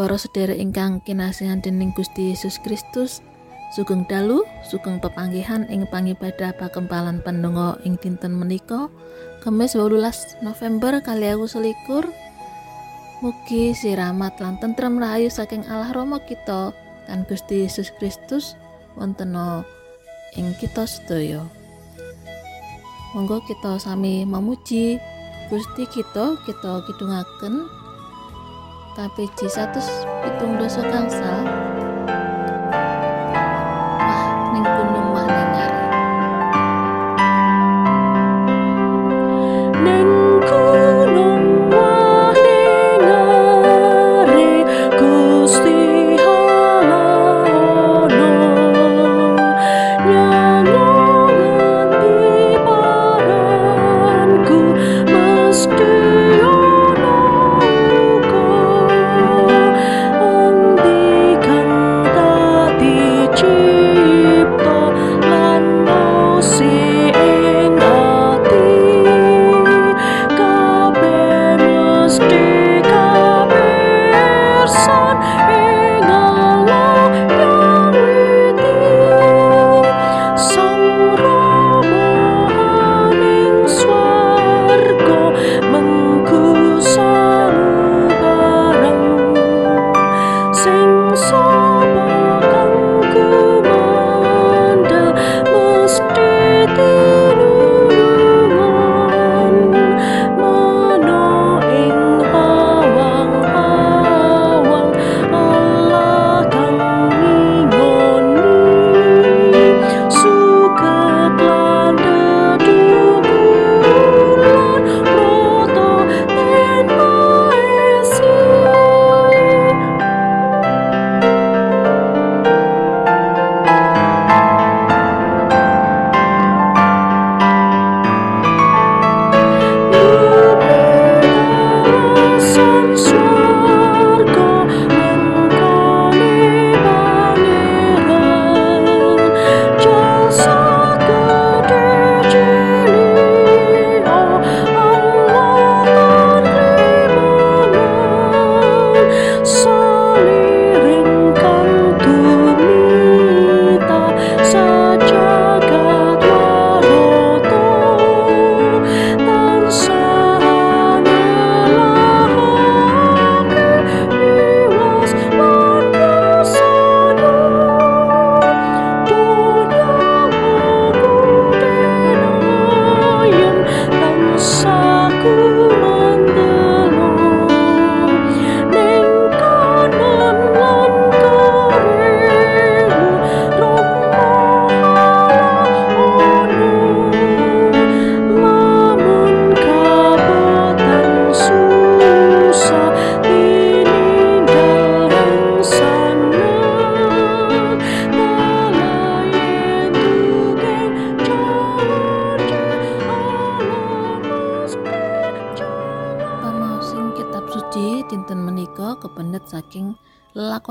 Para sedherek ingkang kinasihan dening Gusti Yesus Kristus, sugeng dalu, sugeng pepanggihan ing pangibadah pakempalan pandonga ing dinten menika, Kamis 18 November kali aku selikur. Mugi siramat lan tentrem rahayu saking Allah Rama kita lan Gusti Yesus Kristus wonten ing kita sedaya. Monggo kita sami memuji Gusti kita kita kidungaken KPJ 100 dosa gangsal. Wah ning gunung wah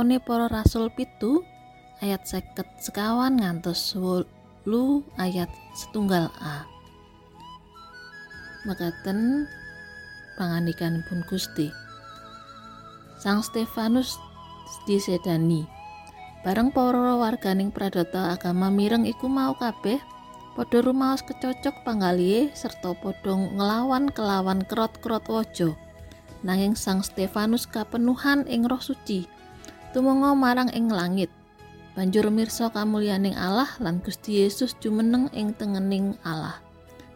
lelakone para rasul pitu ayat seket sekawan ngantos wolu ayat setunggal A. Makaten pangandikan pun Gusti. Sang Stefanus disedani. Bareng para warganing pradata agama mireng iku mau kabeh padha rumaos kecocok panggalihe serta padha nglawan kelawan kerot-kerot waja. Nanging Sang Stefanus kapenuhan ing roh suci tumonga marang ing langit. Banjur mirsa kamulyaning Allah lan Gusti Yesus jumeneng ing tengening Allah.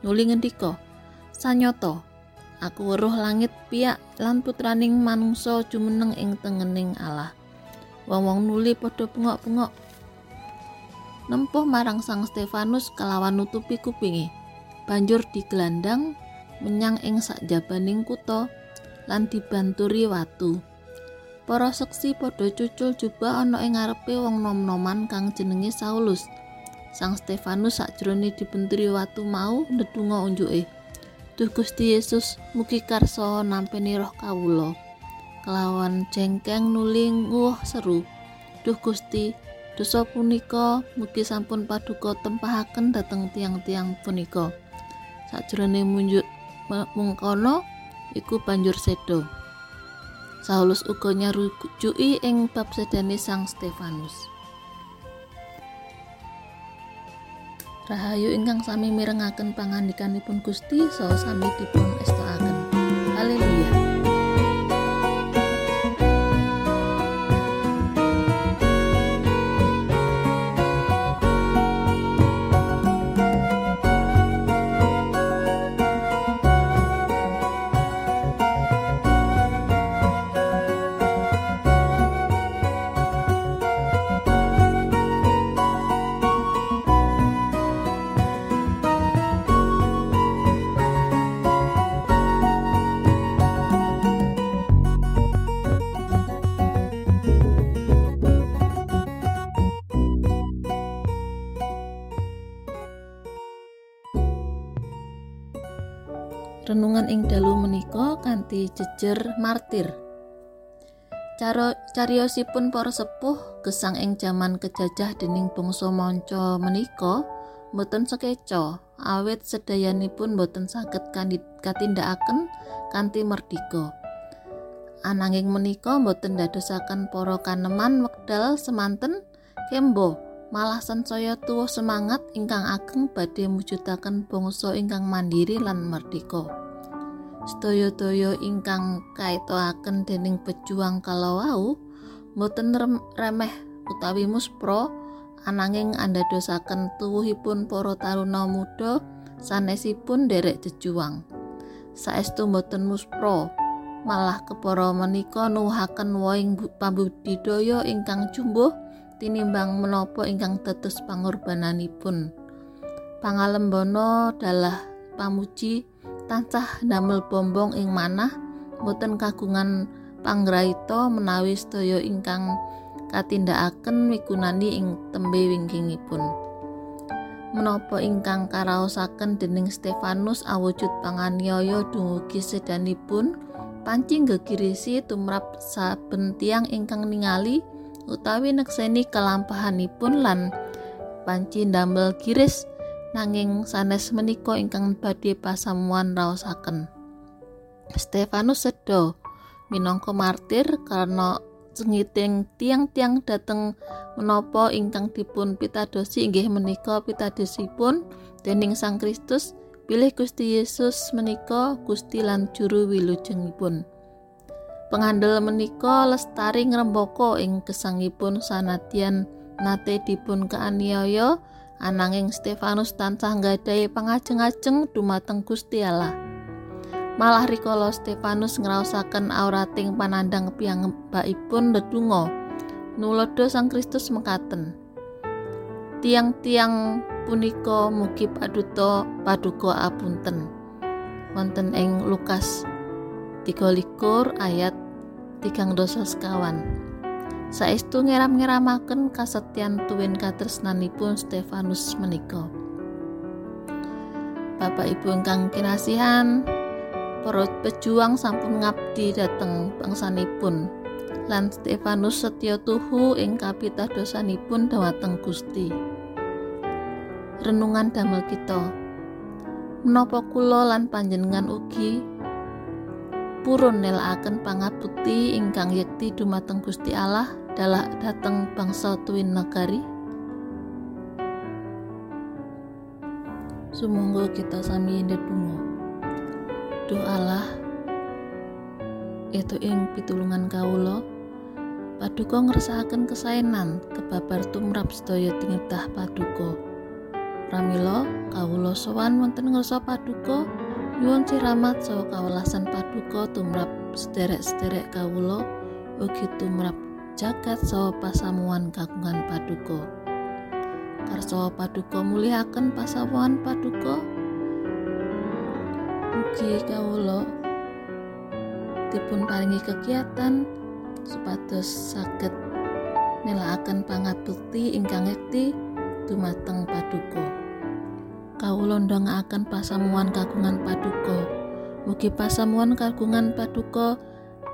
Nuli ngendika sanyata aku weruh langit piyak lan putraning manungsa jumeneng ing tengening Allah. Wong-wong nuli padha bengok-bengok. Nempuh marang Sang Stefanus kelawan nutupi kupinge. Banjur digelandang menyang ing sakjabaning kutha lan dibanturi watu para seksi padha cucul jubah ana ing ngarepe wong nom-noman kang jenenge Saulus. Sang Stefanus sakjroning dibenturi watu mau ndedonga unjuke Duh Gusti Yesus mugi karsa nampeni roh kawula. Kelawan jengkeng nuli nguwuh seru Duh Gusti dosa punika mugi sampun paduka tempahaken dhateng tiang-tiang punika. Sakjroning munjuk mengkono iku banjur sedo Saulus uga nyarujuki ing bab sedane Sang Stefanus. Rahayu ingkang sami mirengaken pangandikanipun Gusti saha sami dipun estokaken. Haleluya. Jejer martir. Cariyosipun para sepuh gesang ing jaman kejajah dening bangsa manca menika boten sekeca awit sedayanipun boten saged katindakaken kanthi merdika. Ananging menika boten dadosaken para kaneman wekdal semanten kembo malah sansaya tuwuh semangat ingkang ageng badhe mujudaken bangsa ingkang mandiri lan merdika. Sedaya-daya ingkang kaitoaken dening pejuang kala wau boten remeh utawi muspro ananging andadosaken tuwuhipun para taruna muda sanesipun derek jejuang. Saestu boten muspro malah kepara menika nuwuhaken woing pambudidaya ingkang jumbuh tinimbang menapa ingkang dados pangorbananipun. Pangalembana dalah pamuji tansah damel bombong ing manah boten kagungan panggraita menawi sedaya ingkang katindakaken migunani ing tembe wingkingipun. Menapa ingkang karaosaken dening Stefanus awujud panganiaya dumugi sedanipun pancing gegirisi tumrap saben tiang ingkang ningali utawi nekseni kelampahanipun lan panci ndamel giris nanging sanes menika ingkang badhe pasamuan raosaken. Stefanus sedo minangka martir karena cengiting tiang-tiang dateng menapa ingkang dipun pitadosi inggih menika pitadosipun dening Sang Kristus pilih Gusti Yesus menika Gusti lan juru wilujengipun. Pengandel menika lestari ngrembaka ing gesangipun sanadyan nate dipun kaaniaya ananging Stefanus tansah nggadahi pangajeng-ajeng dumateng Gusti Allah. Malah rikala Stefanus ngraosaken aurating panandang piyambakipun ndedonga nulodo Sang Kristus mekaten. Tiang-tiang punika mugi paduka paduka apunten. Wonten ing Lukas 13 ayat 3 dosa sekawan. Saestu ngeram-ngeramaken kasetyan tuwin katresnanipun Stefanus menika. Bapak Ibu ingkang kinasihan, para pejuang sampun ngabdi dhateng bangsanipun. Lan Stefanus setya tuhu ing kapitadosanipun dhateng Gusti. Renungan damel kita. Menapa kula lan panjenengan ugi purun nelakaken pangaputi ingkang yekti dumateng Gusti Allah dalah dateng bangsa tuwin nagari. Sumangga kita sami ndedonga doalah itu ing pitulungan kawula paduka ngersakaken kesaenan kebabar tumrap sedaya tingetah paduka. Pramila kawula sowan wonten ngersa paduka nyuwun siramat saha kawelasan paduka tumrap sederek-sederek kawula ugi tumrap jagat saha pasamuan kagungan paduka. Karso paduka muliaken pasamuan paduka. Mugi kawula dipun paringi kegiatan supados saged nelakaken pangabekti ingkang ekti dumateng paduka. Kawula ndongaaken pasamuan kagungan paduka. Mugi pasamuan kagungan paduka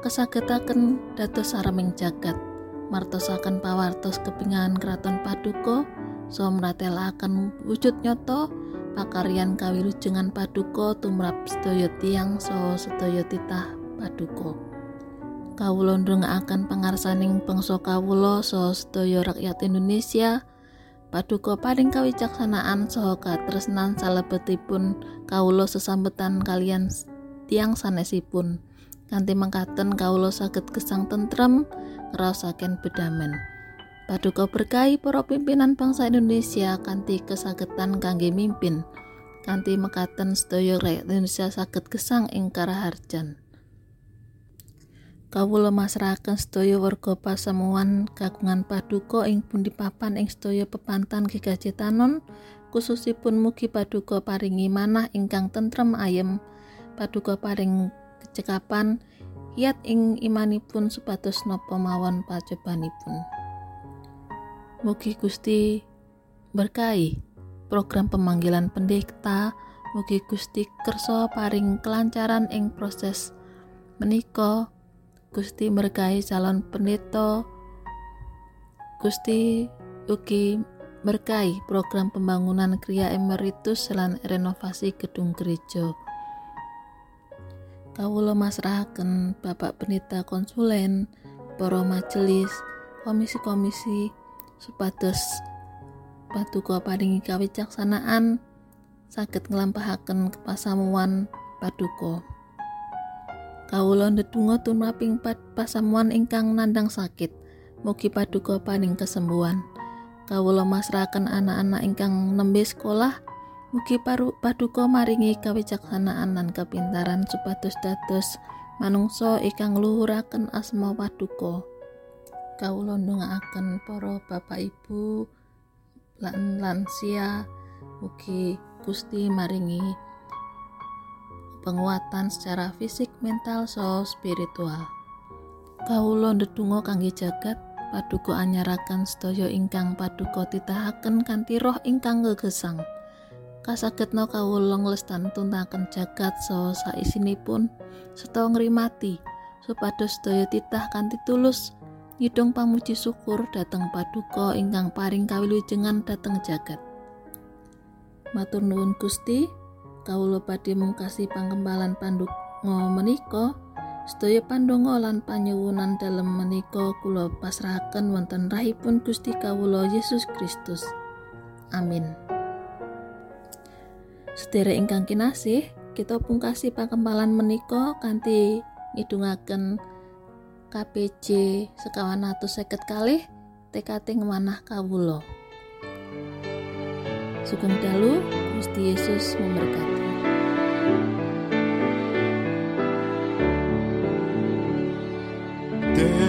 kesagetaken dados saraming jagat martosaken pawartos kepingan kraton paduka so mratelaken wujud nyoto pakaryan kawilujengan paduka tumrap sedaya tiang so sedaya titah paduka. Kawula ndongaaken pangarsaning bangsa kawula saha sedaya rakyat Indonesia. Paduka paling kawicaksanaan saha katresnan salebetipun kawula sesambetan kalian tiang sanesipun kanthi mangkaten kawula saged gesang tentrem ngraosaken bedamen. Paduka berkahi para pimpinan bangsa Indonesia kanthi kesagetan kangge mimpin kanthi mekaten sedaya rakyat Indonesia saged gesang ing karaharjan. Kawula masrahaken sedaya warga pasamuan kagungan paduka ing pundi papan ing sedaya pepantan gegajetanon khususipun mugi paduka paringi manah ingkang tentrem ayem. Paduka paring kecekapan hiat ing imanipun supados napa mawon pacobanipun Mugi Gusti berkahi program pemanggilan pendeta mugi Gusti kersa paring kelancaran ing proses menika. Gusti berkahi calon pendeta Gusti ugi berkahi program pembangunan kriya emeritus lan renovasi gedung gereja Kawula masrahaken Bapak Pendeta Konsulen para majelis komisi-komisi supados paduka paringi kawicaksanaan saged nglampahaken kepasamuan paduka. Kawula ndedonga tumraping pasamuan ingkang nandang sakit. Mugi paduka paring kesembuhan. Kawula masrahaken anak-anak ingkang nembe sekolah. Mugi paru paduka maringi kawicaksanaan lan kepintaran supados dados manungsa ingkang luhuraken asma paduka. Kawula ndongaaken para bapak ibu lan lansia mugi Gusti maringi penguatan secara fisik, mental, so spiritual. Kawula ndedonga kangge jagat paduka anyarakan sedaya ingkang paduka titahaken kanthi roh ingkang gegesang. Kasagetna kawula nglestan tuntaken jagat saha saisinipun serta ngrimati supados sedaya titah kanthi tulus ngidung pamuji syukur dhateng paduka ingkang paring kawilujengan dhateng jagat. Matur nuwun Gusti, kawula badhe mungkasi pangembalan panduk menika sedaya pandonga lan panyuwunan dalem menika kula pasrahaken wonten rahipun Gusti kawula Yesus Kristus amin Sedherek ingkang kinasih kita pungkasi pangembalan menika kanthi ngidungaken KPJ sekawan atus seket kalih TKT manah kawulo Sugeng dalu Gusti Yesus memberkati. Dekateng